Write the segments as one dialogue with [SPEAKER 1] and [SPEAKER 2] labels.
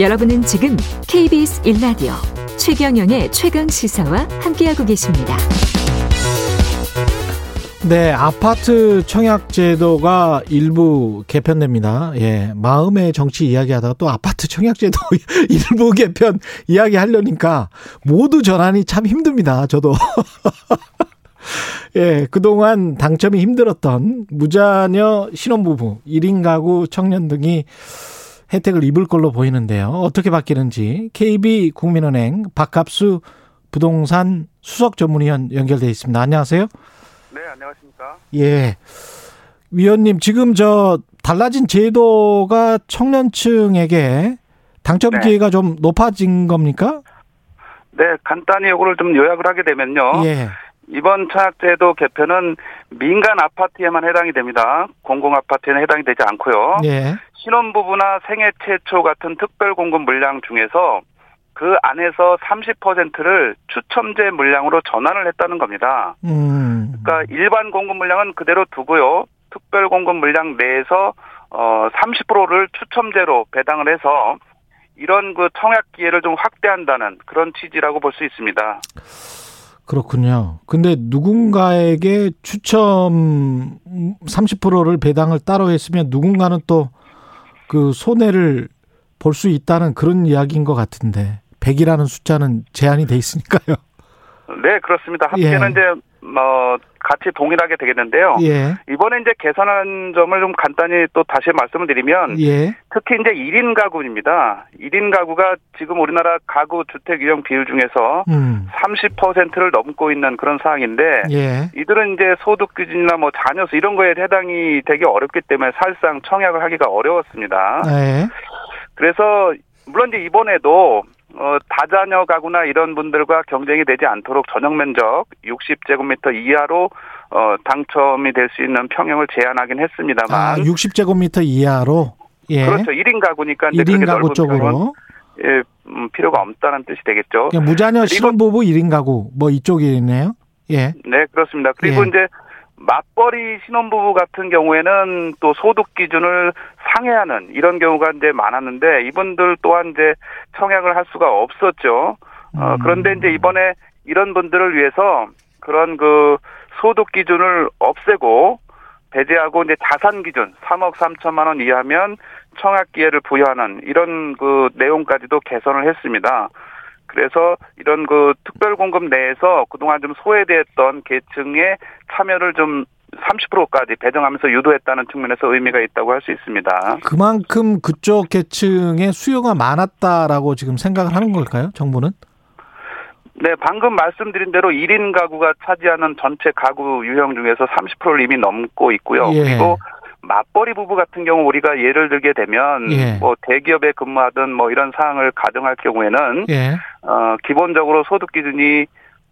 [SPEAKER 1] 여러분은 지금 KBS 1라디오 최경영의 최강 시사와 함께하고 계십니다.
[SPEAKER 2] 네, 아파트 청약 제도가 일부 개편됩니다. 예, 마음의 정치 이야기하다가 또 아파트 청약 제도 일부 개편 이야기하려니까 모두 전환이 참 힘듭니다. 저도. 예, 그동안 당첨이 힘들었던 무자녀 신혼부부, 1인 가구 청년 등이 혜택을 입을 걸로 보이는데요. 어떻게 바뀌는지 KB 국민은행 박갑수 부동산 수석 전문위원 연결돼 있습니다. 안녕하세요.
[SPEAKER 3] 네, 안녕하십니까.
[SPEAKER 2] 예. 위원님, 지금 저 달라진 제도가 청년층에게 당첨
[SPEAKER 3] 네.
[SPEAKER 2] 기회가 좀 높아진 겁니까?
[SPEAKER 3] 네, 간단히 이거를 좀 요약을 하게 되면요.
[SPEAKER 2] 예.
[SPEAKER 3] 이번 청약제도 개편은 민간 아파트에만 해당이 됩니다. 공공 아파트에는 해당이 되지 않고요.
[SPEAKER 2] 예.
[SPEAKER 3] 신혼부부나 생애 최초 같은 특별 공급 물량 중에서 그 안에서 30%를 추첨제 물량으로 전환을 했다는 겁니다.
[SPEAKER 2] 음.
[SPEAKER 3] 그러니까 일반 공급 물량은 그대로 두고요. 특별 공급 물량 내에서 어 30%를 추첨제로 배당을 해서 이런 그 청약 기회를 좀 확대한다는 그런 취지라고 볼 수 있습니다.
[SPEAKER 2] 그렇군요. 근데 누군가에게 추첨 30%를 배당을 따로 했으면 누군가는 또 그 손해를 볼 수 있다는 그런 이야기인 것 같은데 100이라는 숫자는 제한이 돼 있으니까요.
[SPEAKER 3] 네, 그렇습니다. 합계는
[SPEAKER 2] 예.
[SPEAKER 3] 이제 뭐 같이 동일하게 되겠는데요.
[SPEAKER 2] 예.
[SPEAKER 3] 이번에 이제 개선한 점을 좀 간단히 또 다시 말씀을 드리면
[SPEAKER 2] 예.
[SPEAKER 3] 특히 이제 1인 가구입니다. 1인 가구가 지금 우리나라 가구 주택 유형 비율 중에서
[SPEAKER 2] 음.
[SPEAKER 3] 30%를 넘고 있는 그런 상황인데
[SPEAKER 2] 예.
[SPEAKER 3] 이들은 이제 소득 기준이나 뭐 자녀수 이런 거에 해당이 되기 어렵기 때문에 사실상 청약을 하기가 어려웠습니다.
[SPEAKER 2] 예.
[SPEAKER 3] 그래서 물론 이제 이번에도 어, 다자녀 가구나 이런 분들과 경쟁이 되지 않도록 전용 면적 60제곱미터 이하로 어, 당첨이 될 수 있는 평형을 제한하긴 했습니다만
[SPEAKER 2] 아, 60제곱미터 이하로 예.
[SPEAKER 3] 그렇죠. 1인 가구니까 이제
[SPEAKER 2] 1인
[SPEAKER 3] 그렇게
[SPEAKER 2] 가구 쪽으로
[SPEAKER 3] 예, 음, 필요가 없다는 뜻이 되겠죠.
[SPEAKER 2] 그냥 무자녀 신혼부부 1인 가구 뭐 이쪽이네요. 예.
[SPEAKER 3] 네, 그렇습니다. 그리고
[SPEAKER 2] 예.
[SPEAKER 3] 이제 맞벌이 신혼부부 같은 경우에는 또 소득 기준을 상회하는 이런 경우가 이제 많았는데 이분들 또한 이제 청약을 할 수가 없었죠. 어,
[SPEAKER 2] 음.
[SPEAKER 3] 그런데 이제 이번에 이런 분들을 위해서 그런 그 소득 기준을 없애고 배제하고 이제 자산 기준 3억 3천만 원 이하면 청약 기회를 부여하는 이런 그 내용까지도 개선을 했습니다. 그래서 이런 그 특별 공급 내에서 그동안 좀 소외됐던 계층의 참여를 좀 30%까지 배정하면서 유도했다는 측면에서 의미가 있다고 할 수 있습니다.
[SPEAKER 2] 그만큼 그쪽 계층의 수요가 많았다라고 지금 생각을 하는 걸까요? 정부는?
[SPEAKER 3] 네, 방금 말씀드린 대로 1인 가구가 차지하는 전체 가구 유형 중에서 30%를 이미 넘고 있고요.
[SPEAKER 2] 예.
[SPEAKER 3] 그리고 맞벌이 부부 같은 경우 우리가 예를 들게 되면
[SPEAKER 2] 예.
[SPEAKER 3] 뭐 대기업에 근무하든 뭐 이런 사항을 가정할 경우에는
[SPEAKER 2] 예.
[SPEAKER 3] 어 기본적으로 소득 기준이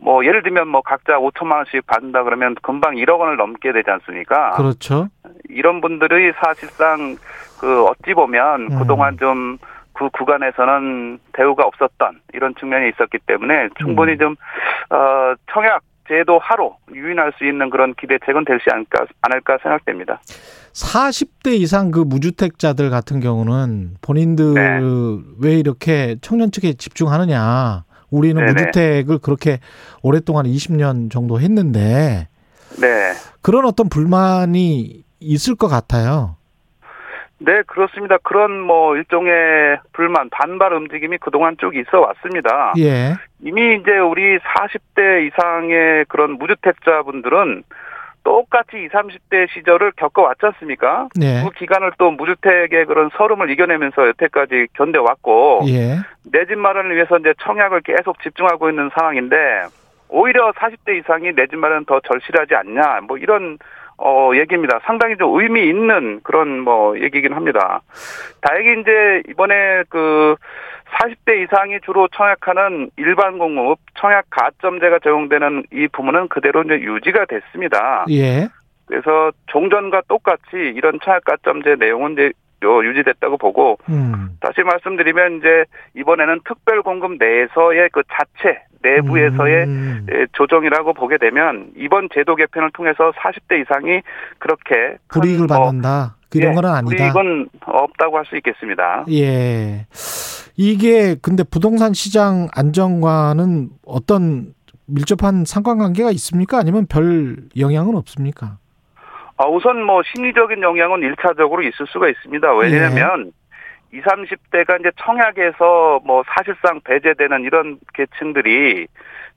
[SPEAKER 3] 뭐 예를 들면 뭐 각자 5천만 원씩 받는다 그러면 금방 1억 원을 넘게 되지 않습니까?
[SPEAKER 2] 그렇죠.
[SPEAKER 3] 이런 분들이 사실상 그 어찌 보면
[SPEAKER 2] 음.
[SPEAKER 3] 그동안 좀 그 구간에서는 대우가 없었던 이런 측면이 있었기 때문에 충분히
[SPEAKER 2] 음.
[SPEAKER 3] 좀 어, 청약 제도 하로 유인할 수 있는 그런 기대책은 되지 않을까, 않을까 생각됩니다.
[SPEAKER 2] 40대 이상 그 무주택자들 같은 경우는 본인들
[SPEAKER 3] 네.
[SPEAKER 2] 왜 이렇게 청년 측에 집중하느냐. 우리는
[SPEAKER 3] 네네.
[SPEAKER 2] 무주택을 그렇게 오랫동안 20년 정도 했는데
[SPEAKER 3] 네.
[SPEAKER 2] 그런 어떤 불만이 있을 것 같아요.
[SPEAKER 3] 네, 그렇습니다. 그런 뭐 일종의 불만, 반발 움직임이 그동안 쭉 있어 왔습니다.
[SPEAKER 2] 예.
[SPEAKER 3] 이미 이제 우리 40대 이상의 그런 무주택자분들은 똑같이 20, 30대 시절을 겪어왔지 않습니까?
[SPEAKER 2] 네.
[SPEAKER 3] 그 기간을 또 무주택의 그런 서름을 이겨내면서 여태까지 견뎌왔고,
[SPEAKER 2] 예.
[SPEAKER 3] 내집 마련을 위해서 이제 청약을 계속 집중하고 있는 상황인데, 오히려 40대 이상이 내 집 마련 더 절실하지 않냐, 뭐 이런 어, 얘기입니다. 상당히 좀 의미 있는 그런 뭐 얘기긴 합니다. 다행히 이제 이번에 그 40대 이상이 주로 청약하는 일반 공급 청약 가점제가 적용되는 이 부분은 그대로 이제 유지가 됐습니다.
[SPEAKER 2] 예.
[SPEAKER 3] 그래서 종전과 똑같이 이런 청약 가점제 내용은 이제 요 유지됐다고 보고
[SPEAKER 2] 음.
[SPEAKER 3] 다시 말씀드리면 이제 이번에는 특별 공급 내에서의 그 자체 내부에서의
[SPEAKER 2] 음.
[SPEAKER 3] 예, 조정이라고 보게 되면 이번 제도 개편을 통해서 40대 이상이 그렇게 큰
[SPEAKER 2] 불이익을
[SPEAKER 3] 뭐,
[SPEAKER 2] 받는다. 이런
[SPEAKER 3] 예,
[SPEAKER 2] 건 아니다.
[SPEAKER 3] 불이익은 없다고 할 수 있겠습니다.
[SPEAKER 2] 예. 이게 근데 부동산 시장 안정과는 어떤 밀접한 상관관계가 있습니까? 아니면 별 영향은 없습니까?
[SPEAKER 3] 아, 우선 뭐 심리적인 영향은 일차적으로 있을 수가 있습니다. 왜냐하면 예. 20, 30대가 이제 청약에서 뭐 사실상 배제되는 이런 계층들이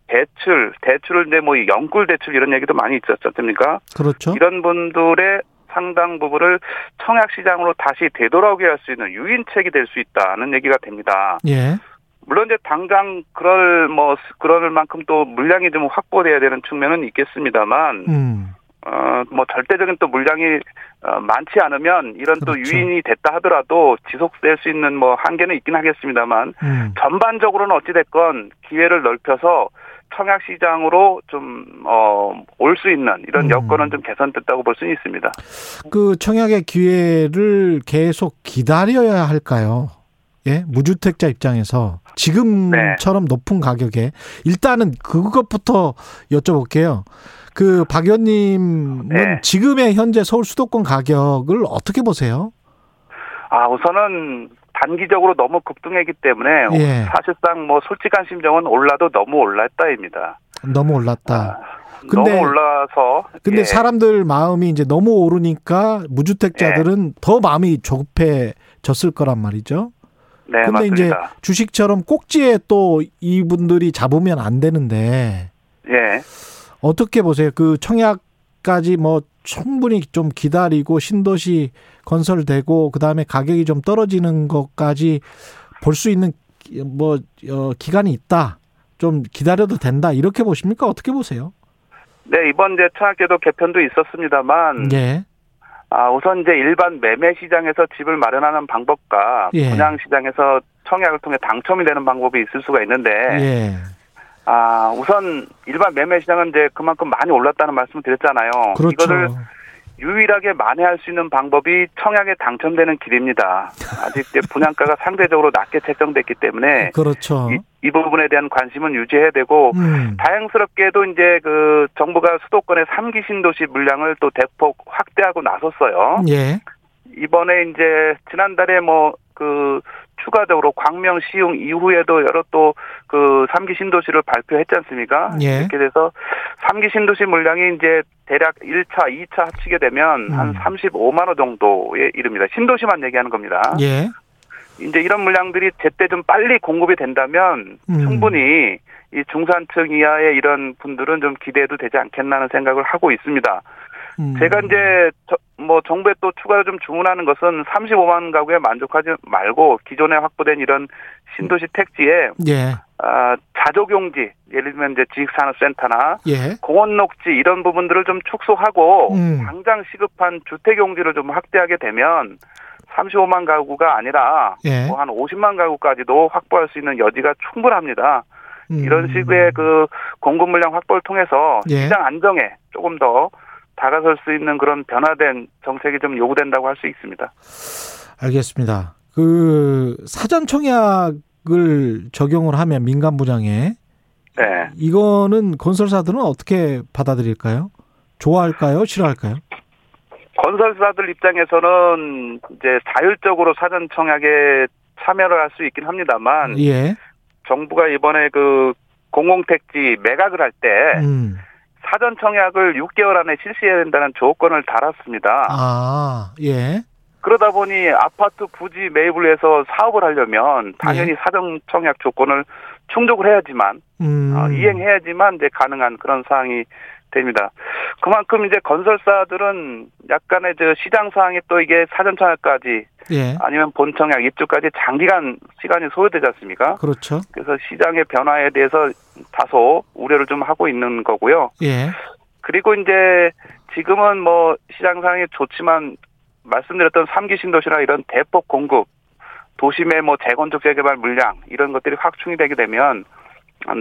[SPEAKER 3] 대출, 대출을 이제 뭐 영꿀 대출 이런 얘기도 많이 있었지 않습니까?
[SPEAKER 2] 그렇죠.
[SPEAKER 3] 이런 분들의 상당 부분을 청약 시장으로 다시 되돌아오게 할 수 있는 유인책이 될 수 있다는 얘기가 됩니다.
[SPEAKER 2] 예.
[SPEAKER 3] 물론 이제 당장 그럴 뭐 그럴 만큼 또 물량이 좀 확보돼야 되는 측면은 있겠습니다만
[SPEAKER 2] 음.
[SPEAKER 3] 어뭐 절대적인 또 물량이 어, 많지 않으면 이런
[SPEAKER 2] 그렇죠.
[SPEAKER 3] 또 유인이 됐다 하더라도 지속될 수 있는 뭐 한계는 있긴 하겠습니다만
[SPEAKER 2] 음.
[SPEAKER 3] 전반적으로는 어찌 됐건 기회를 넓혀서 청약 시장으로 좀 어 올 수 있는 이런
[SPEAKER 2] 음.
[SPEAKER 3] 여건은 좀 개선됐다고 볼 수는 있습니다.
[SPEAKER 2] 그 청약의 기회를 계속 기다려야 할까요? 예, 무주택자 입장에서 지금처럼
[SPEAKER 3] 네.
[SPEAKER 2] 높은 가격에 일단은 그것부터 여쭤볼게요. 그 박 의원님은
[SPEAKER 3] 네.
[SPEAKER 2] 지금의 현재 서울 수도권 가격을 어떻게 보세요?
[SPEAKER 3] 아 우선은 단기적으로 너무 급등했기 때문에
[SPEAKER 2] 예.
[SPEAKER 3] 사실상 뭐 솔직한 심정은 올라도 너무 올랐다입니다.
[SPEAKER 2] 너무 올랐다.
[SPEAKER 3] 아,
[SPEAKER 2] 근데-
[SPEAKER 3] 너무 올라서
[SPEAKER 2] 근데
[SPEAKER 3] 예.
[SPEAKER 2] 사람들 마음이 이제 너무 오르니까 무주택자들은 더 마음이 조급해졌을 거란 말이죠.
[SPEAKER 3] 네
[SPEAKER 2] 근데 이제
[SPEAKER 3] 맞습니다.
[SPEAKER 2] 주식처럼 꼭지에 또 이분들이 잡으면 안 되는데
[SPEAKER 3] 예.
[SPEAKER 2] 어떻게 보세요? 그 청약까지 뭐 충분히 좀 기다리고 신도시 건설되고 그다음에 가격이 좀 떨어지는 것까지 볼 수 있는 기- 뭐 어, 기간이 있다. 좀 기다려도 된다. 이렇게 보십니까? 어떻게 보세요?
[SPEAKER 3] 네 이번 이제 청약제도 개편도 있었습니다만
[SPEAKER 2] 예.
[SPEAKER 3] 아 우선 이제 일반 매매 시장에서 집을 마련하는 방법과
[SPEAKER 2] 예.
[SPEAKER 3] 분양 시장에서 청약을 통해 당첨이 되는 방법이 있을 수가 있는데
[SPEAKER 2] 예.
[SPEAKER 3] 아 우선 일반 매매 시장은 이제 그만큼 많이 올랐다는 말씀을 드렸잖아요.
[SPEAKER 2] 그렇죠.
[SPEAKER 3] 이거를 유일하게 만회할 수 있는 방법이 청약에 당첨되는 길입니다. 아직 이제 분양가가 상대적으로 낮게 책정됐기 때문에
[SPEAKER 2] 그렇죠.
[SPEAKER 3] 이, 이 부분에 대한 관심은 유지해야 되고
[SPEAKER 2] 음.
[SPEAKER 3] 다행스럽게도 이제 그 정부가 수도권의 3기 신도시 물량을 또 대폭 확대하고 나섰어요.
[SPEAKER 2] 예.
[SPEAKER 3] 이번에 이제 지난달에 뭐그 추가적으로 광명 시흥 이후에도 여러 또 그 3기 신도시를 발표했지 않습니까?
[SPEAKER 2] 예.
[SPEAKER 3] 이렇게 돼서 3기 신도시 물량이 이제 대략 1차, 2차 합치게 되면 한
[SPEAKER 2] 음.
[SPEAKER 3] 35만 호 정도에 이릅니다. 신도시만 얘기하는 겁니다.
[SPEAKER 2] 예.
[SPEAKER 3] 이제 이런 물량들이 제때 좀 빨리 공급이 된다면
[SPEAKER 2] 음.
[SPEAKER 3] 충분히 이 중산층 이하의 이런 분들은 좀 기대해도 되지 않겠나는 생각을 하고 있습니다.
[SPEAKER 2] 음.
[SPEAKER 3] 제가 이제 저- 뭐 정부에 또 추가로 좀 주문하는 것은 35만 가구에 만족하지 말고 기존에 확보된 이런 신도시 택지에
[SPEAKER 2] 예.
[SPEAKER 3] 아, 자족용지 예를 들면 이제 지식산업센터나
[SPEAKER 2] 예.
[SPEAKER 3] 공원 녹지 이런 부분들을 좀 축소하고
[SPEAKER 2] 음.
[SPEAKER 3] 당장 시급한 주택용지를 좀 확대하게 되면 35만 가구가 아니라
[SPEAKER 2] 예.
[SPEAKER 3] 뭐 한 50만 가구까지도 확보할 수 있는 여지가 충분합니다.
[SPEAKER 2] 음.
[SPEAKER 3] 이런 식의 그 공급 물량 확보를 통해서
[SPEAKER 2] 예.
[SPEAKER 3] 시장 안정에 조금 더 다가설 수 있는 그런 변화된 정책이 좀 요구된다고 할 수 있습니다.
[SPEAKER 2] 알겠습니다. 그 사전 청약을 적용을 하면 민간 분양에
[SPEAKER 3] 네.
[SPEAKER 2] 이거는 건설사들은 어떻게 받아들일까요? 좋아할까요? 싫어할까요?
[SPEAKER 3] 건설사들 입장에서는 이제 자율적으로 사전 청약에 참여를 할 수 있긴 합니다만
[SPEAKER 2] 예.
[SPEAKER 3] 정부가 이번에 그 공공택지 매각을 할때
[SPEAKER 2] 음.
[SPEAKER 3] 사전 청약을 6개월 안에 실시해야 된다는 조건을 달았습니다.
[SPEAKER 2] 아, 예.
[SPEAKER 3] 그러다 보니 아파트 부지 매입을 해서 사업을 하려면 당연히 사전 청약 조건을 충족을 해야지만
[SPEAKER 2] 음.
[SPEAKER 3] 어, 이행해야지만 이제 가능한 그런 사항이 됩니다. 그만큼 이제 건설사들은 약간의 저 시장 상황이 또 이게 사전 청약까지
[SPEAKER 2] 예.
[SPEAKER 3] 아니면 본 청약 입주까지 장기간 시간이 소요되지 않습니까?
[SPEAKER 2] 그렇죠.
[SPEAKER 3] 그래서 시장의 변화에 대해서 다소 우려를 좀 하고 있는 거고요.
[SPEAKER 2] 예.
[SPEAKER 3] 그리고 이제 지금은 뭐 시장 상황이 좋지만 말씀드렸던 3기 신도시나 이런 대폭 공급, 도심의 뭐 재건축 재개발 물량 이런 것들이 확충이 되게 되면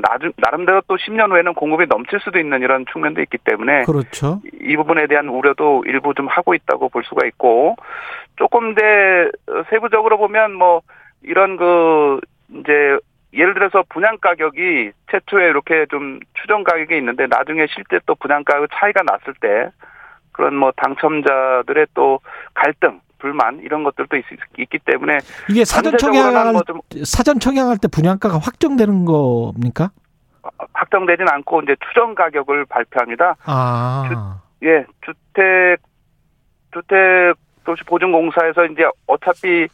[SPEAKER 3] 나중, 나름대로 또 10년 후에는 공급이 넘칠 수도 있는 이런 측면도 있기 때문에
[SPEAKER 2] 그렇죠.
[SPEAKER 3] 이 부분에 대한 우려도 일부 좀 하고 있다고 볼 수가 있고 조금 더 세부적으로 보면 뭐 이런 그 이제 예를 들어서 분양 가격이 최초에 이렇게 좀 추정 가격이 있는데 나중에 실제 또 분양 가격 차이가 났을 때 그런 뭐 당첨자들의 또 갈등 불만 이런 것들도 있, 기 때문에
[SPEAKER 2] 이게 사전 청약할
[SPEAKER 3] 뭐좀
[SPEAKER 2] 사전 청약할 때 분양가가 확정되는 겁니까?
[SPEAKER 3] 확정되진 않고 이제 추정 가격을 발표합니다.
[SPEAKER 2] 아.
[SPEAKER 3] 예, 주택 주택 도시 보증공사에서 이제 어차피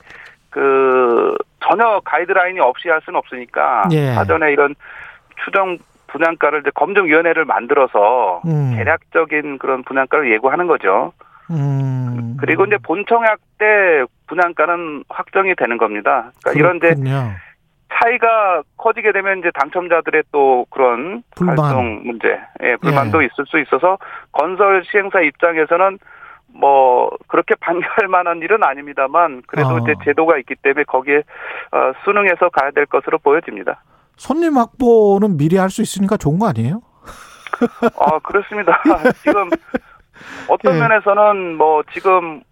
[SPEAKER 3] 그 전혀 가이드라인이 없이 할 수는 없으니까
[SPEAKER 2] 예.
[SPEAKER 3] 사전에 이런 추정 분양가를 이제 검증위원회를 만들어서
[SPEAKER 2] 음.
[SPEAKER 3] 대략적인 그런 분양가를 예고하는 거죠.
[SPEAKER 2] 음.
[SPEAKER 3] 그리고 이제 본청약 때 분양가는 확정이 되는 겁니다. 그러니까 이런 이제. 차이가 커지게 되면 이제 당첨자들의 또 그런
[SPEAKER 2] 불만.
[SPEAKER 3] 활동 문제, 예, 불만도
[SPEAKER 2] 예.
[SPEAKER 3] 있을 수 있어서 건설 시행사 입장에서는 뭐 그렇게 반대할 만한 일은 아닙니다만 그래도
[SPEAKER 2] 어.
[SPEAKER 3] 이제 제도가 있기 때문에 거기에 어, 순응해서 가야 될 것으로 보여집니다.
[SPEAKER 2] 손님 확보는 미리 할 수 있으니까 좋은 거 아니에요?
[SPEAKER 3] 아 그렇습니다. 지금 어떤
[SPEAKER 2] 예.
[SPEAKER 3] 면에서는 뭐 지금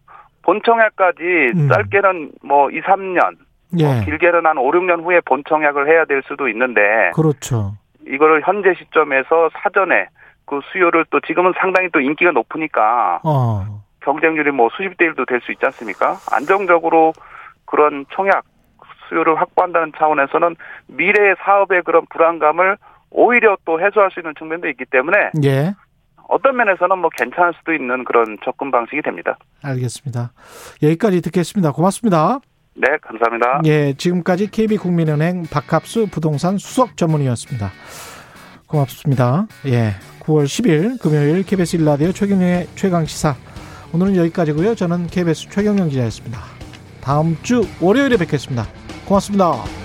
[SPEAKER 3] 본청약까지
[SPEAKER 2] 음.
[SPEAKER 3] 짧게는 뭐 2, 3년,
[SPEAKER 2] 예.
[SPEAKER 3] 뭐 길게는 한 5, 6년 후에 본청약을 해야 될 수도 있는데
[SPEAKER 2] 그렇죠.
[SPEAKER 3] 이거를 현재 시점에서 사전에 그 수요를 또 지금은 상당히 또 인기가 높으니까
[SPEAKER 2] 어.
[SPEAKER 3] 경쟁률이 뭐 수십 대 일도 될 수 있지 않습니까? 안정적으로 그런 청약 수요를 확보한다는 차원에서는 미래의 사업의 그런 불안감을 오히려 또 해소할 수 있는 측면도 있기 때문에
[SPEAKER 2] 예.
[SPEAKER 3] 어떤 면에서는 뭐 괜찮을 수도 있는 그런 접근 방식이 됩니다.
[SPEAKER 2] 알겠습니다. 여기까지 듣겠습니다. 고맙습니다.
[SPEAKER 3] 네, 감사합니다.
[SPEAKER 2] 예, 지금까지 KB국민은행 박합수 부동산 수석 전문의였습니다. 고맙습니다. 예, 9월 10일 금요일 KBS 일라디오 최경영의 최강 시사. 오늘은 여기까지고요. 저는 KBS 최경영 기자였습니다. 다음 주 월요일에 뵙겠습니다. 고맙습니다.